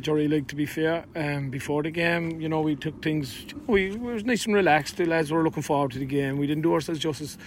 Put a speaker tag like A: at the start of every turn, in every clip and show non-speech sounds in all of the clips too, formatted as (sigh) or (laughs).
A: jury, like to be fair, um, before the game, you know, we took things. We, we was nice and relaxed. The lads were looking forward to the game. We didn't do ourselves justice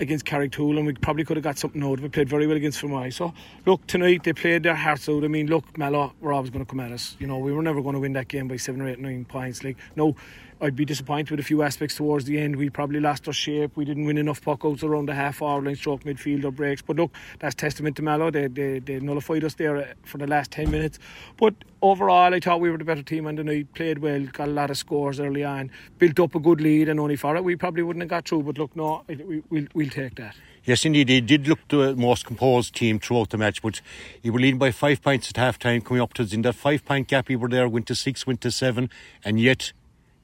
A: against Carrigtwohill and we probably could have got something out of it. Played very well against Fermoy. So look, tonight they played their hearts out. I mean, look, Mallow were always going to come at us. You know, we were never going to win that game by seven or eight, nine points. Like no. I'd be disappointed with a few aspects towards the end. We probably lost our shape. We didn't win enough puck outs around the half hour line, stroke midfield or breaks. But look, that's testament to Mallow. They, they, they nullified us there uh, for the last 10 minutes. But overall, I thought we were the better team on the night. Played well, got a lot of scores early on, built up a good lead, and only for it, we probably wouldn't have got through. But look, no, we, we'll, we'll take that.
B: Yes, indeed, they did look the uh, most composed team throughout the match, but you were leading by five points at half time, coming up to in that five point gap. You were there, went to six, went to seven, and yet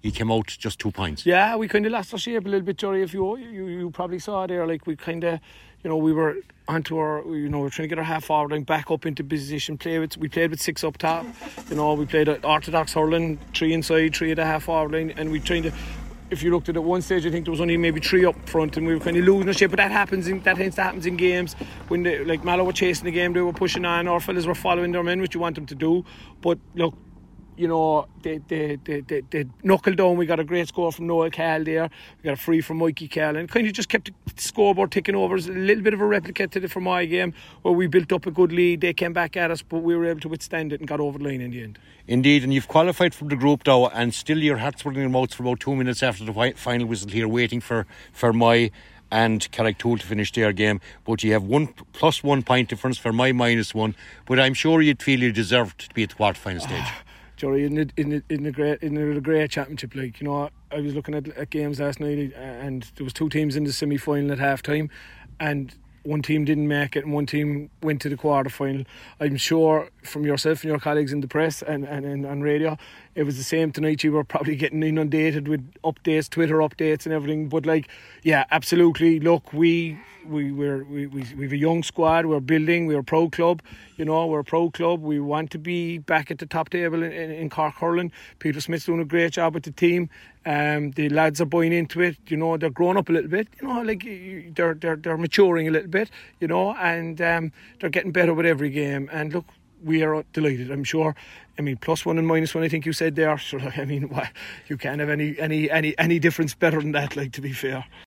B: he came out just two points.
A: Yeah, we kind of lost our shape a little bit, Jory. If you you, you probably saw there, like we kind of, you know, we were onto our, you know, we're trying to get our half forward line back up into position. Play with, we played with six up top. You know, we played orthodox hurling, three inside, three at the half forward line, and we trying to. If you looked at it at one stage, I think there was only maybe three up front, and we were kind of losing our shape. But that happens in that tends to happens in games when they, like Mallow were chasing the game, they were pushing on. Our fellas were following their men, which you want them to do. But look, you know, they, they, they, they, they knuckled down. We got a great score from Noel Cal there. We got a free from Mikey Cal and kind of just kept the scoreboard ticking over. It's a little bit of a replica to the Fermoy game where we built up a good lead. They came back at us, but we were able to withstand it and got over the line in the end.
B: Indeed, and you've qualified from the group now, and still your hearts were in your mouths for about two minutes after the final whistle here, waiting for Fermoy and Carrigtwohill to finish their game. But you have one plus one point difference Fermoy minus one. But I'm sure you'd feel you deserved to be at the quarter final stage. (sighs) (sighs) (sighs)
A: Jory, in the in the, in the great in the great championship league, you know, I was looking at, at games last night, uh, and there was two teams in the semi final at half time, and one team didn't make it and one team went to the quarter final. I'm sure from yourself and your colleagues in the press and, and, and on radio, it was the same tonight. You were probably getting inundated with updates, Twitter updates, and everything. But like, yeah, absolutely. Look, we we we're, we we we've a young squad. We're building. We're a pro club. You know, we're a pro club. We want to be back at the top table in, in, in Cork hurling. Peter Smith's doing a great job with the team. Um, the lads are buying into it. You know, they're growing up a little bit. You know, like they're they're they're maturing a little bit. You know, and um, they're getting better with every game. And look, we are delighted. I'm sure. I mean, plus one and minus one. I think you said there. (laughs) So I mean, you can't have any any any any difference better than that. Like to be fair.